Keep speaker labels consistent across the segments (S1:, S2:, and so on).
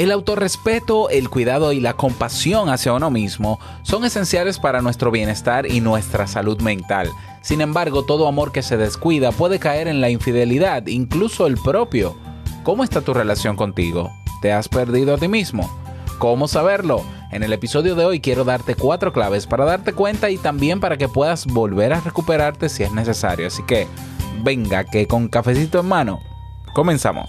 S1: El autorrespeto, el cuidado y la compasión hacia uno mismo son esenciales para nuestro bienestar y nuestra salud mental. Sin embargo, todo amor que se descuida puede caer en la infidelidad, incluso el propio. ¿Cómo está tu relación contigo? ¿Te has perdido a ti mismo? ¿Cómo saberlo? En el episodio de hoy quiero darte cuatro claves para darte cuenta y también para que puedas volver a recuperarte si es necesario. Así que, venga, que con cafecito en mano, comenzamos.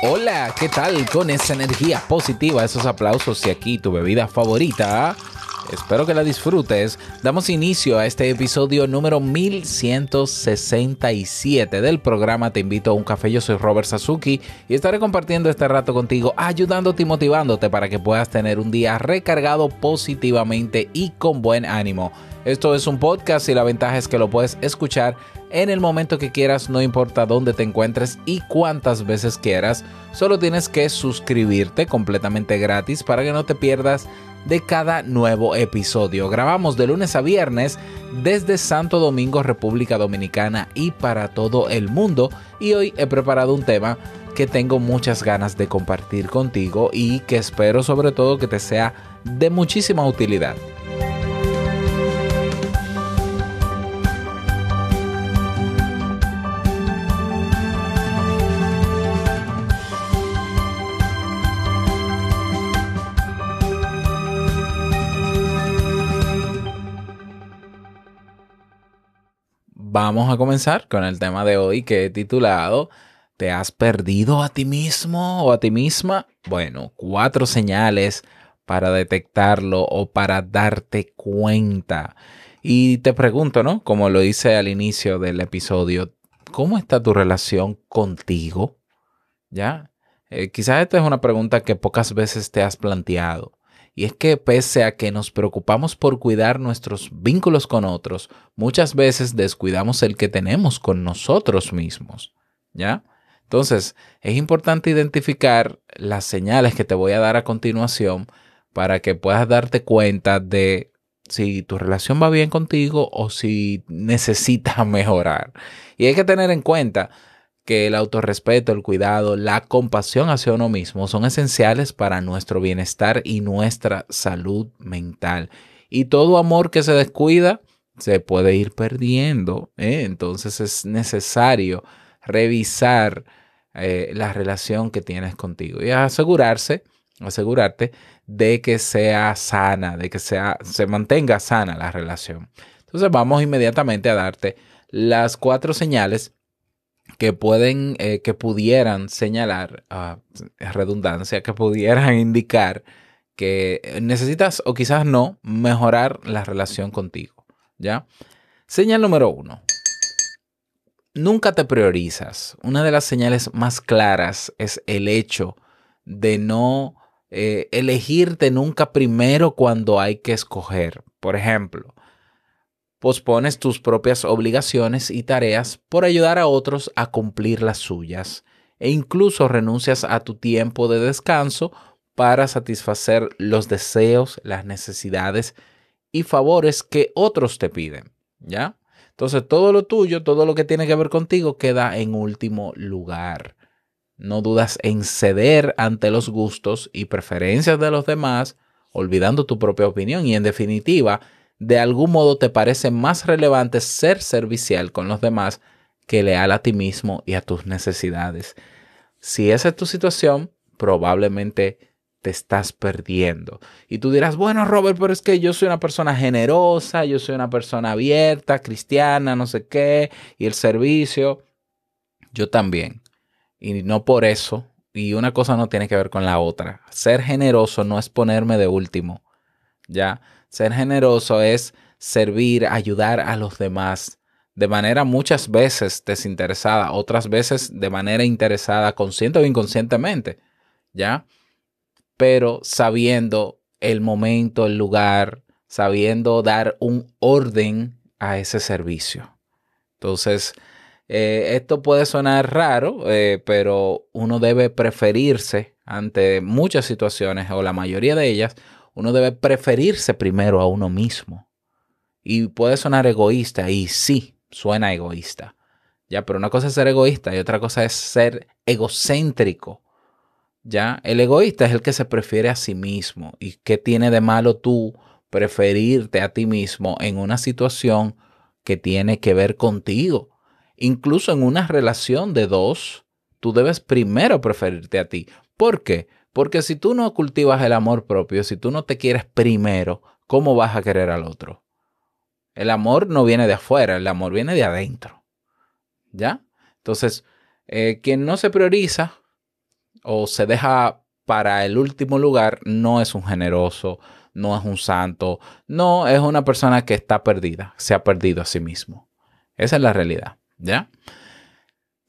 S1: Hola, ¿qué tal? Con esa energía positiva, esos aplausos y aquí tu bebida favorita. Espero que la disfrutes. Damos inicio a este episodio número 1167 del programa Te invito a un café. Yo soy Robert Sasuki y estaré compartiendo este rato contigo, ayudándote y motivándote para que puedas tener un día recargado positivamente y con buen ánimo. Esto es un podcast y la ventaja es que lo puedes escuchar en el momento que quieras, no importa dónde te encuentres y cuántas veces quieras. Solo tienes que suscribirte completamente gratis para que no te pierdas de cada nuevo episodio. Grabamos de lunes a viernes desde Santo Domingo, República Dominicana y para todo el mundo. Y hoy he preparado un tema que tengo muchas ganas de compartir contigo y que espero sobre todo que te sea de muchísima utilidad. Vamos a comenzar con el tema de hoy que he titulado ¿Te has perdido a ti mismo o a ti misma? Bueno, cuatro señales para detectarlo o para darte cuenta. Y te pregunto, ¿no? Como lo hice al inicio del episodio, ¿cómo está tu relación contigo? ¿Ya? Eh, quizás esta es una pregunta que pocas veces te has planteado. Y es que pese a que nos preocupamos por cuidar nuestros vínculos con otros, muchas veces descuidamos el que tenemos con nosotros mismos. ¿Ya? Entonces, es importante identificar las señales que te voy a dar a continuación para que puedas darte cuenta de si tu relación va bien contigo o si necesitas mejorar. Y hay que tener en cuenta que el autorrespeto, el cuidado, la compasión hacia uno mismo son esenciales para nuestro bienestar y nuestra salud mental. Y todo amor que se descuida se puede ir perdiendo. ¿eh? Entonces es necesario revisar eh, la relación que tienes contigo y asegurarse, asegurarte de que sea sana, de que sea, se mantenga sana la relación. Entonces vamos inmediatamente a darte las cuatro señales que pueden, eh, que pudieran señalar, uh, redundancia, que pudieran indicar que necesitas o quizás no mejorar la relación contigo, ¿ya? Señal número uno. Nunca te priorizas. Una de las señales más claras es el hecho de no eh, elegirte nunca primero cuando hay que escoger. Por ejemplo, pospones tus propias obligaciones y tareas por ayudar a otros a cumplir las suyas e incluso renuncias a tu tiempo de descanso para satisfacer los deseos, las necesidades y favores que otros te piden, ¿ya? Entonces todo lo tuyo, todo lo que tiene que ver contigo queda en último lugar. No dudas en ceder ante los gustos y preferencias de los demás, olvidando tu propia opinión y en definitiva, de algún modo te parece más relevante ser servicial con los demás que leal a ti mismo y a tus necesidades. Si esa es tu situación, probablemente te estás perdiendo. Y tú dirás, bueno, Robert, pero es que yo soy una persona generosa, yo soy una persona abierta, cristiana, no sé qué, y el servicio, yo también. Y no por eso, y una cosa no tiene que ver con la otra. Ser generoso no es ponerme de último, ¿ya? Ser generoso es servir, ayudar a los demás de manera muchas veces desinteresada, otras veces de manera interesada, consciente o inconscientemente, ¿ya? Pero sabiendo el momento, el lugar, sabiendo dar un orden a ese servicio. Entonces, eh, esto puede sonar raro, eh, pero uno debe preferirse ante muchas situaciones o la mayoría de ellas, uno debe preferirse primero a uno mismo. Y puede sonar egoísta, y sí, suena egoísta. Ya, pero una cosa es ser egoísta y otra cosa es ser egocéntrico. Ya, el egoísta es el que se prefiere a sí mismo. ¿Y qué tiene de malo tú preferirte a ti mismo en una situación que tiene que ver contigo? Incluso en una relación de dos, tú debes primero preferirte a ti. ¿Por qué? Porque si tú no cultivas el amor propio, si tú no te quieres primero, ¿cómo vas a querer al otro? El amor no viene de afuera, el amor viene de adentro. ¿Ya? Entonces, eh, quien no se prioriza o se deja para el último lugar no es un generoso, no es un santo, no es una persona que está perdida, se ha perdido a sí mismo. Esa es la realidad, ¿ya?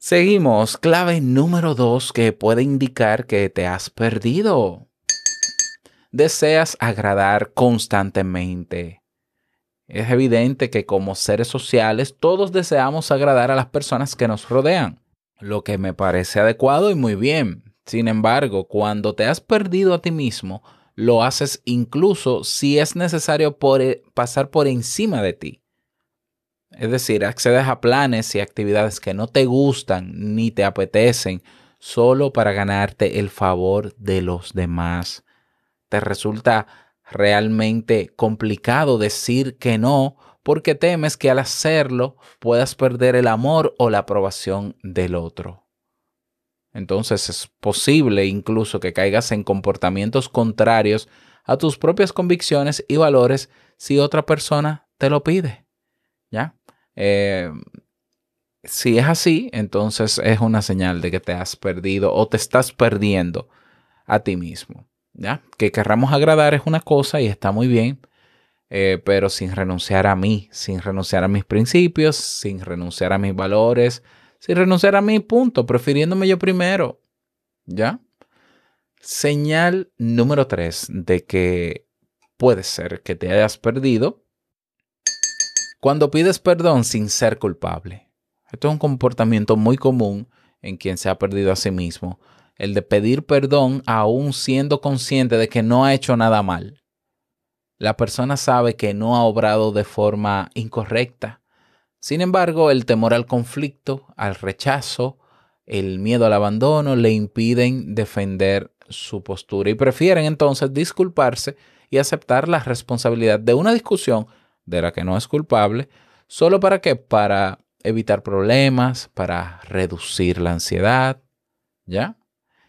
S1: Seguimos, clave número dos que puede indicar que te has perdido. Deseas agradar constantemente. Es evidente que como seres sociales todos deseamos agradar a las personas que nos rodean, lo que me parece adecuado y muy bien. Sin embargo, cuando te has perdido a ti mismo, lo haces incluso si es necesario e, pasar por encima de ti. Es decir, accedes a planes y actividades que no te gustan ni te apetecen solo para ganarte el favor de los demás. Te resulta realmente complicado decir que no porque temes que al hacerlo puedas perder el amor o la aprobación del otro. Entonces es posible incluso que caigas en comportamientos contrarios a tus propias convicciones y valores si otra persona te lo pide. ¿Ya? Eh, si es así, entonces es una señal de que te has perdido o te estás perdiendo a ti mismo. ¿ya? Que querramos agradar es una cosa y está muy bien, eh, pero sin renunciar a mí, sin renunciar a mis principios, sin renunciar a mis valores, sin renunciar a mi punto, prefiriéndome yo primero. ¿Ya? Señal número tres de que puede ser que te hayas perdido cuando pides perdón sin ser culpable. Esto es un comportamiento muy común en quien se ha perdido a sí mismo, el de pedir perdón aún siendo consciente de que no ha hecho nada mal. La persona sabe que no ha obrado de forma incorrecta. Sin embargo, el temor al conflicto, al rechazo, el miedo al abandono le impiden defender su postura y prefieren entonces disculparse y aceptar la responsabilidad de una discusión de la que no es culpable, solo para qué? Para evitar problemas, para reducir la ansiedad, ¿ya?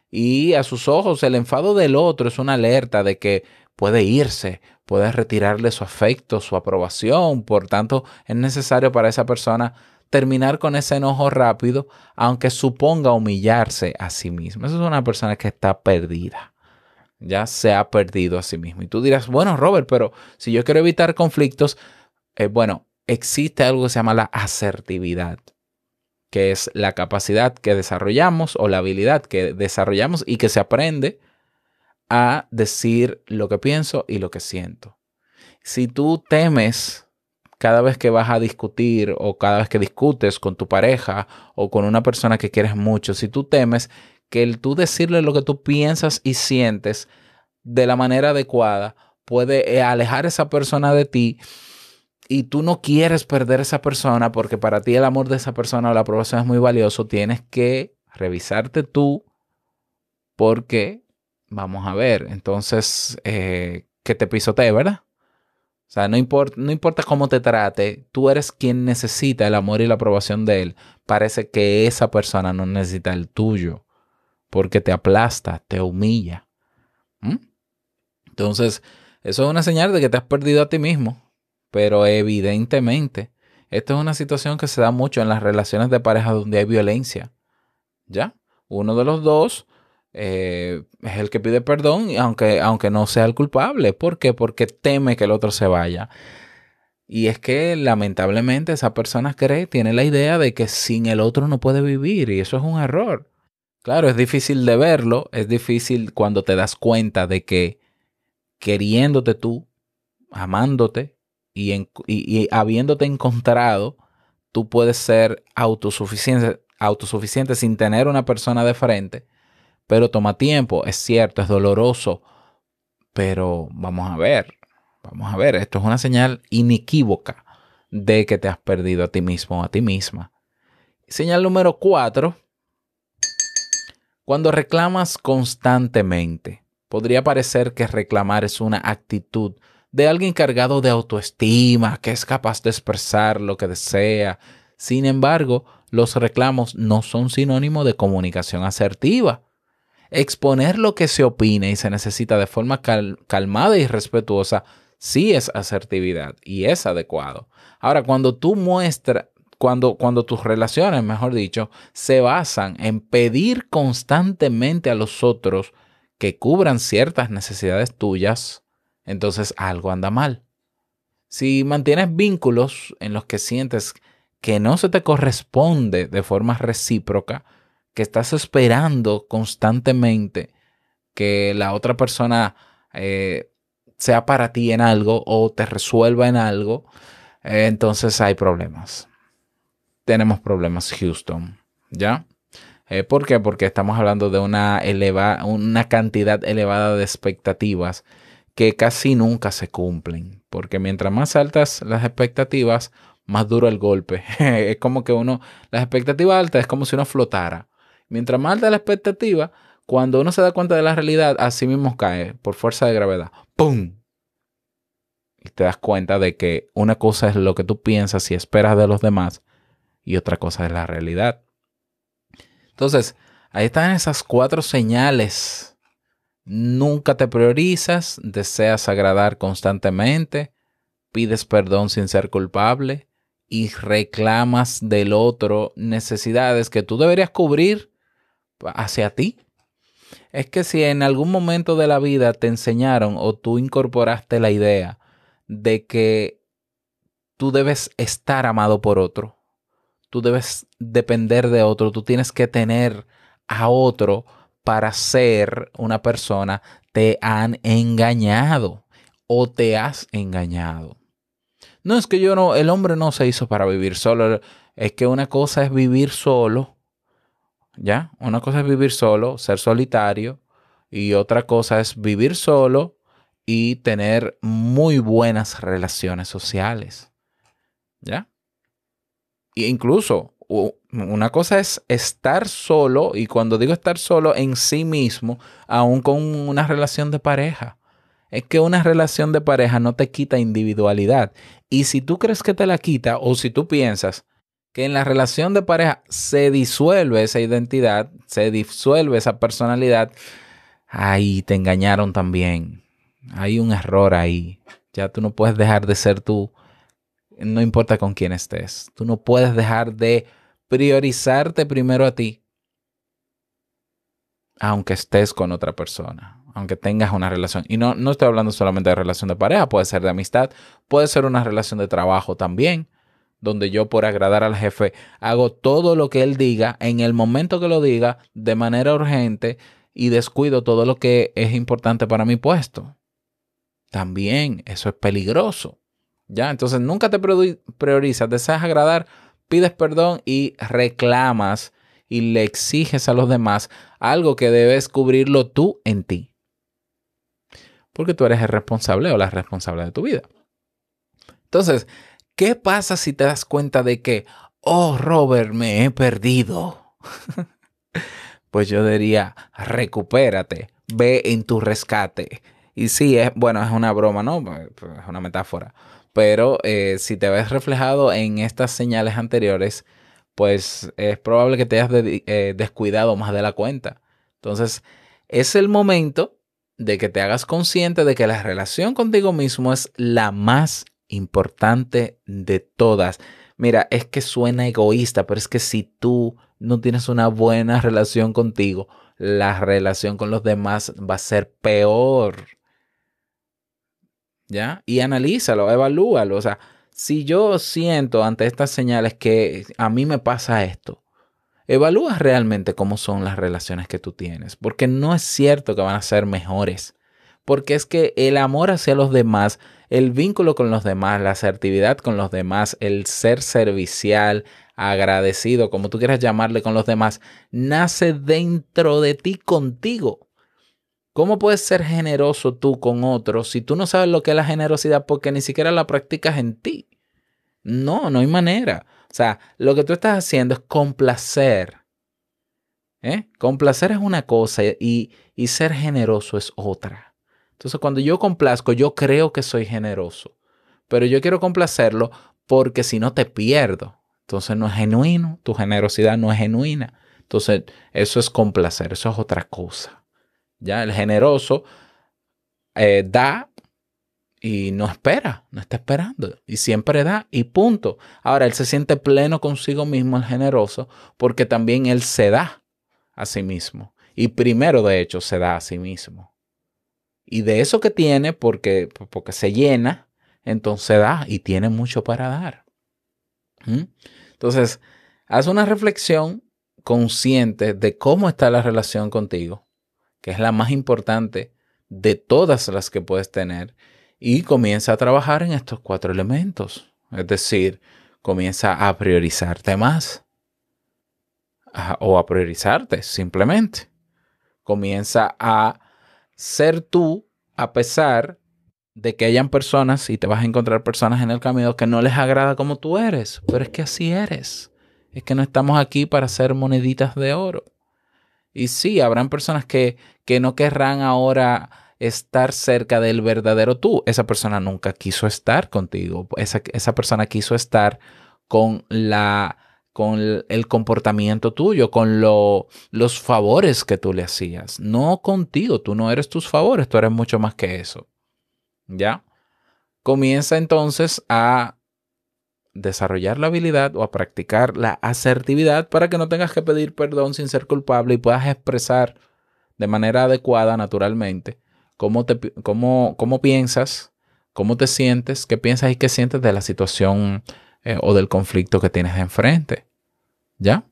S1: Y a sus ojos el enfado del otro es una alerta de que puede irse, puede retirarle su afecto, su aprobación, por tanto es necesario para esa persona terminar con ese enojo rápido, aunque suponga humillarse a sí mismo. Esa es una persona que está perdida ya se ha perdido a sí mismo. Y tú dirás, bueno, Robert, pero si yo quiero evitar conflictos, eh, bueno, existe algo que se llama la asertividad, que es la capacidad que desarrollamos o la habilidad que desarrollamos y que se aprende a decir lo que pienso y lo que siento. Si tú temes cada vez que vas a discutir o cada vez que discutes con tu pareja o con una persona que quieres mucho, si tú temes que el tú decirle lo que tú piensas y sientes de la manera adecuada puede eh, alejar a esa persona de ti y tú no quieres perder a esa persona porque para ti el amor de esa persona o la aprobación es muy valioso, tienes que revisarte tú porque, vamos a ver, entonces, eh, que te pisotee, ¿verdad? O sea, no importa, no importa cómo te trate, tú eres quien necesita el amor y la aprobación de él. Parece que esa persona no necesita el tuyo porque te aplasta, te humilla. ¿Mm? Entonces, eso es una señal de que te has perdido a ti mismo. Pero evidentemente, esto es una situación que se da mucho en las relaciones de pareja donde hay violencia. ¿Ya? Uno de los dos eh, es el que pide perdón, aunque, aunque no sea el culpable. ¿Por qué? Porque teme que el otro se vaya. Y es que lamentablemente esa persona cree, tiene la idea de que sin el otro no puede vivir y eso es un error. Claro, es difícil de verlo, es difícil cuando te das cuenta de que queriéndote tú, amándote y, y habiéndote encontrado, tú puedes ser autosuficiente, autosuficiente sin tener una persona de frente, pero toma tiempo, es cierto, es doloroso, pero vamos a ver, vamos a ver, esto es una señal inequívoca de que te has perdido a ti mismo o a ti misma. Señal número cuatro, cuando reclamas constantemente, podría parecer que reclamar es una actitud de alguien cargado de autoestima, que es capaz de expresar lo que desea. Sin embargo, los reclamos no son sinónimo de comunicación asertiva. Exponer lo que se opina y se necesita de forma calmada y respetuosa sí es asertividad y es adecuado. Ahora, cuando tú muestras, cuando, cuando tus relaciones, mejor dicho, se basan en pedir constantemente a los otros que cubran ciertas necesidades tuyas, entonces algo anda mal. Si mantienes vínculos en los que sientes que no se te corresponde de forma recíproca, que estás esperando constantemente que la otra persona eh, sea para ti en algo o te resuelva en algo, eh, entonces hay problemas. Tenemos problemas, Houston, ¿ya? Eh, ¿Por qué? Porque estamos hablando de una, eleva, una cantidad elevada de expectativas que casi nunca se cumplen. Porque mientras más altas las expectativas, más duro el golpe. es como que uno, las expectativas altas es como si uno flotara. Mientras más alta la expectativa, cuando uno se da cuenta de la realidad, así mismo cae por fuerza de gravedad. ¡Pum! Y te das cuenta de que una cosa es lo que tú piensas y esperas de los demás y otra cosa es la realidad. Entonces, ahí están esas cuatro señales. Nunca te priorizas, deseas agradar constantemente, pides perdón sin ser culpable y reclamas del otro necesidades que tú deberías cubrir hacia ti. Es que si en algún momento de la vida te enseñaron o tú incorporaste la idea de que tú debes estar amado por otro, tú debes depender de otro, tú tienes que tener a otro para ser una persona, te han engañado o te has engañado. No es que yo no, el hombre no se hizo para vivir solo, es que una cosa es vivir solo ¿ya? Una cosa es vivir solo, ser solitario, y otra cosa es vivir solo y tener muy buenas relaciones sociales, ¿ya? E incluso una cosa es estar solo, y cuando digo estar solo en sí mismo, aún con una relación de pareja. Es que una relación de pareja no te quita individualidad. Y si tú crees que te la quita, o si tú piensas que en la relación de pareja se disuelve esa identidad, se disuelve esa personalidad, ahí te engañaron también. Hay un error ahí. Ya tú no puedes dejar de ser tú, no importa con quién estés. Tú no puedes dejar de priorizarte primero a ti, aunque estés con otra persona, aunque tengas una relación. Y no, no estoy hablando solamente de relación de pareja, puede ser de amistad, puede ser una relación de trabajo también donde yo por agradar al jefe hago todo lo que él diga en el momento que lo diga de manera urgente y descuido todo lo que es importante para mi puesto. También eso es peligroso. ¿Ya? Entonces nunca te priorizas, deseas agradar, pides perdón y reclamas y le exiges a los demás algo que debes cubrirlo tú en ti. Porque tú eres el responsable o la responsable de tu vida. Entonces, ¿Qué pasa si te das cuenta de que, oh Robert, me he perdido? pues yo diría, recupérate, ve en tu rescate. Y sí, es, bueno, es una broma, ¿no? Pues, es una metáfora. Pero eh, si te ves reflejado en estas señales anteriores, pues es probable que te hayas eh, descuidado más de la cuenta. Entonces, es el momento de que te hagas consciente de que la relación contigo mismo es la más importante de todas. Mira, es que suena egoísta, pero es que si tú no tienes una buena relación contigo, la relación con los demás va a ser peor. Y analízalo, evalúalo. O sea, si yo siento ante estas señales que a mí me pasa esto, evalúa realmente cómo son las relaciones que tú tienes, porque no es cierto que van a ser mejores, porque es que el amor hacia los demás, el vínculo con los demás, la asertividad con los demás, el ser servicial, agradecido, como tú quieras llamarle con los demás, nace dentro de ti contigo. ¿Cómo puedes ser generoso tú con otros si tú no sabes lo que es la generosidad porque ni siquiera la practicas en ti? No, no hay manera. O sea, lo que tú estás haciendo es complacer. ¿eh? Complacer es una cosa y, y ser generoso es otra. Entonces, cuando yo complazco, yo creo que soy generoso. Pero yo quiero complacerlo porque si no te pierdo. Entonces no es genuino, tu generosidad no es genuina. Entonces, eso es complacer, eso es otra cosa. Ya el generoso eh, da y no espera, no está esperando y siempre da y punto. Ahora, él se siente pleno consigo mismo, el generoso, porque también él se da a sí mismo. Y primero, de hecho, se da a sí mismo. Y de eso que tiene, porque, porque se llena, entonces da y tiene mucho para dar. ¿Mm? Entonces, haz una reflexión consciente de cómo está la relación contigo, que es la más importante de todas las que puedes tener y comienza a trabajar en estos cuatro elementos. Es decir, comienza a priorizarte más o a priorizarte simplemente. Comienza a ser tú a pesar de que hayan personas y te vas a encontrar personas en el camino que no les agrada como tú eres, pero es que así eres. Es que no estamos aquí para hacer moneditas de oro. Y sí, habrán personas que, que no querrán ahora estar cerca del verdadero tú. Esa persona nunca quiso estar contigo. Esa, esa persona quiso estar con la con el comportamiento tuyo, con lo, los favores que tú le hacías, no contigo, tú no eres tus favores, tú eres mucho más que eso. ¿Ya? Comienza entonces a desarrollar la habilidad o a practicar la asertividad para que no tengas que pedir perdón sin ser culpable y puedas expresar de manera adecuada, naturalmente, cómo, te, cómo, cómo piensas, cómo te sientes, qué piensas y qué sientes de la situación eh, o del conflicto que tienes enfrente. ¿Ya?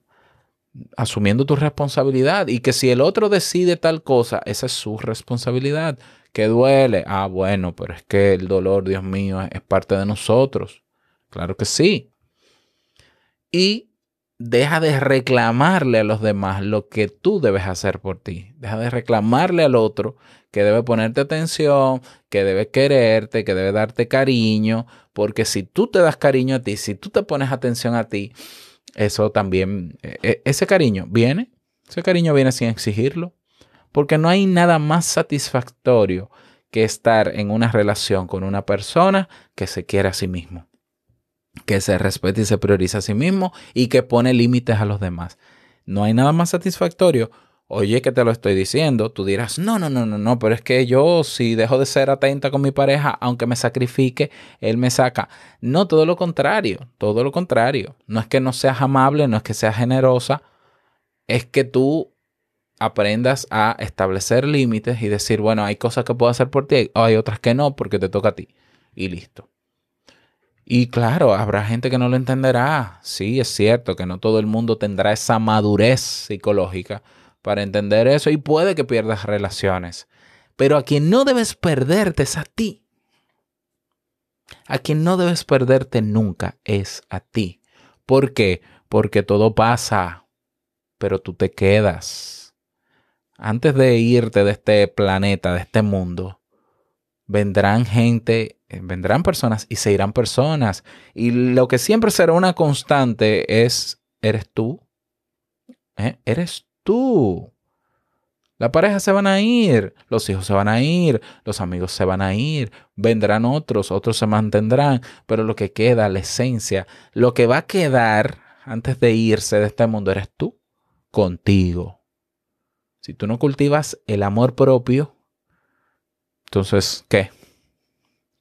S1: Asumiendo tu responsabilidad y que si el otro decide tal cosa, esa es su responsabilidad. Que duele. Ah, bueno, pero es que el dolor, Dios mío, es parte de nosotros. Claro que sí. Y deja de reclamarle a los demás lo que tú debes hacer por ti. Deja de reclamarle al otro que debe ponerte atención, que debe quererte, que debe darte cariño, porque si tú te das cariño a ti, si tú te pones atención a ti, eso también, e, e, ese cariño viene, ese cariño viene sin exigirlo, porque no hay nada más satisfactorio que estar en una relación con una persona que se quiere a sí mismo que se respete y se prioriza a sí mismo y que pone límites a los demás. No hay nada más satisfactorio. Oye, que te lo estoy diciendo, tú dirás, no, no, no, no, no, pero es que yo si dejo de ser atenta con mi pareja, aunque me sacrifique, él me saca. No, todo lo contrario, todo lo contrario. No es que no seas amable, no es que seas generosa, es que tú aprendas a establecer límites y decir, bueno, hay cosas que puedo hacer por ti, hay otras que no, porque te toca a ti. Y listo. Y claro, habrá gente que no lo entenderá. Sí, es cierto que no todo el mundo tendrá esa madurez psicológica para entender eso y puede que pierdas relaciones. Pero a quien no debes perderte es a ti. A quien no debes perderte nunca es a ti. ¿Por qué? Porque todo pasa, pero tú te quedas. Antes de irte de este planeta, de este mundo, vendrán gente vendrán personas y se irán personas. Y lo que siempre será una constante es, eres tú. ¿Eh? Eres tú. La pareja se van a ir, los hijos se van a ir, los amigos se van a ir, vendrán otros, otros se mantendrán, pero lo que queda, la esencia, lo que va a quedar antes de irse de este mundo eres tú, contigo. Si tú no cultivas el amor propio, Entonces, ¿qué?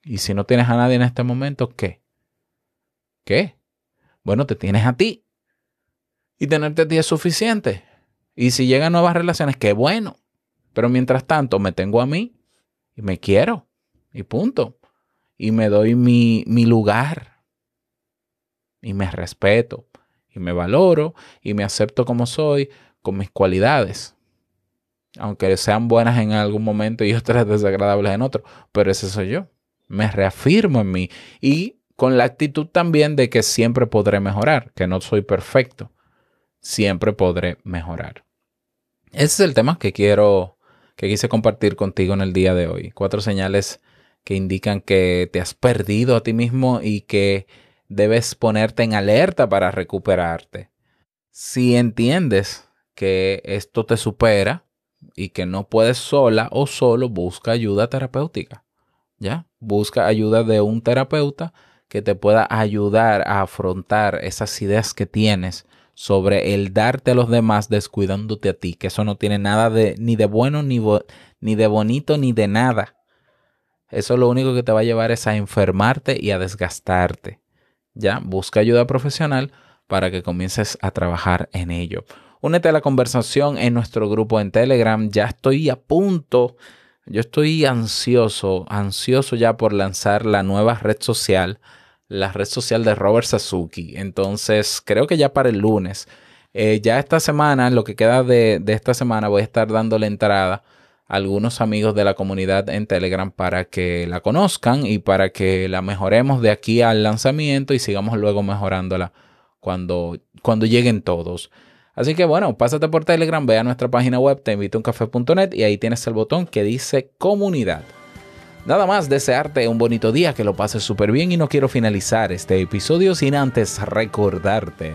S1: Y si no tienes a nadie en este momento, ¿qué? ¿Qué? Bueno, te tienes a ti. Y tenerte a ti es suficiente. Y si llegan nuevas relaciones, qué bueno. Pero mientras tanto, me tengo a mí y me quiero. Y punto. Y me doy mi, mi lugar. Y me respeto. Y me valoro. Y me acepto como soy, con mis cualidades. Aunque sean buenas en algún momento y otras desagradables en otro. Pero ese soy yo. Me reafirmo en mí. Y con la actitud también de que siempre podré mejorar. Que no soy perfecto. Siempre podré mejorar. Ese es el tema que quiero que quise compartir contigo en el día de hoy. Cuatro señales que indican que te has perdido a ti mismo y que debes ponerte en alerta para recuperarte. Si entiendes que esto te supera y que no puedes sola o solo, busca ayuda terapéutica. ¿Ya? Busca ayuda de un terapeuta que te pueda ayudar a afrontar esas ideas que tienes sobre el darte a los demás descuidándote a ti, que eso no tiene nada de ni de bueno ni, ni de bonito ni de nada. Eso lo único que te va a llevar es a enfermarte y a desgastarte. Ya, busca ayuda profesional para que comiences a trabajar en ello. Únete a la conversación en nuestro grupo en Telegram. Ya estoy a punto, yo estoy ansioso, ansioso ya por lanzar la nueva red social la red social de Robert Sasuki. Entonces, creo que ya para el lunes. Eh, ya esta semana, lo que queda de, de, esta semana, voy a estar dándole entrada a algunos amigos de la comunidad en Telegram para que la conozcan y para que la mejoremos de aquí al lanzamiento y sigamos luego mejorándola cuando, cuando lleguen todos. Así que bueno, pásate por Telegram, ve a nuestra página web, te invito y ahí tienes el botón que dice comunidad. Nada más desearte un bonito día, que lo pases súper bien y no quiero finalizar este episodio sin antes recordarte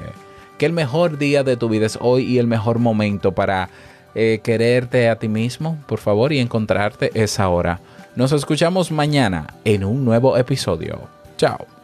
S1: que el mejor día de tu vida es hoy y el mejor momento para eh, quererte a ti mismo, por favor, y encontrarte es ahora. Nos escuchamos mañana en un nuevo episodio. Chao.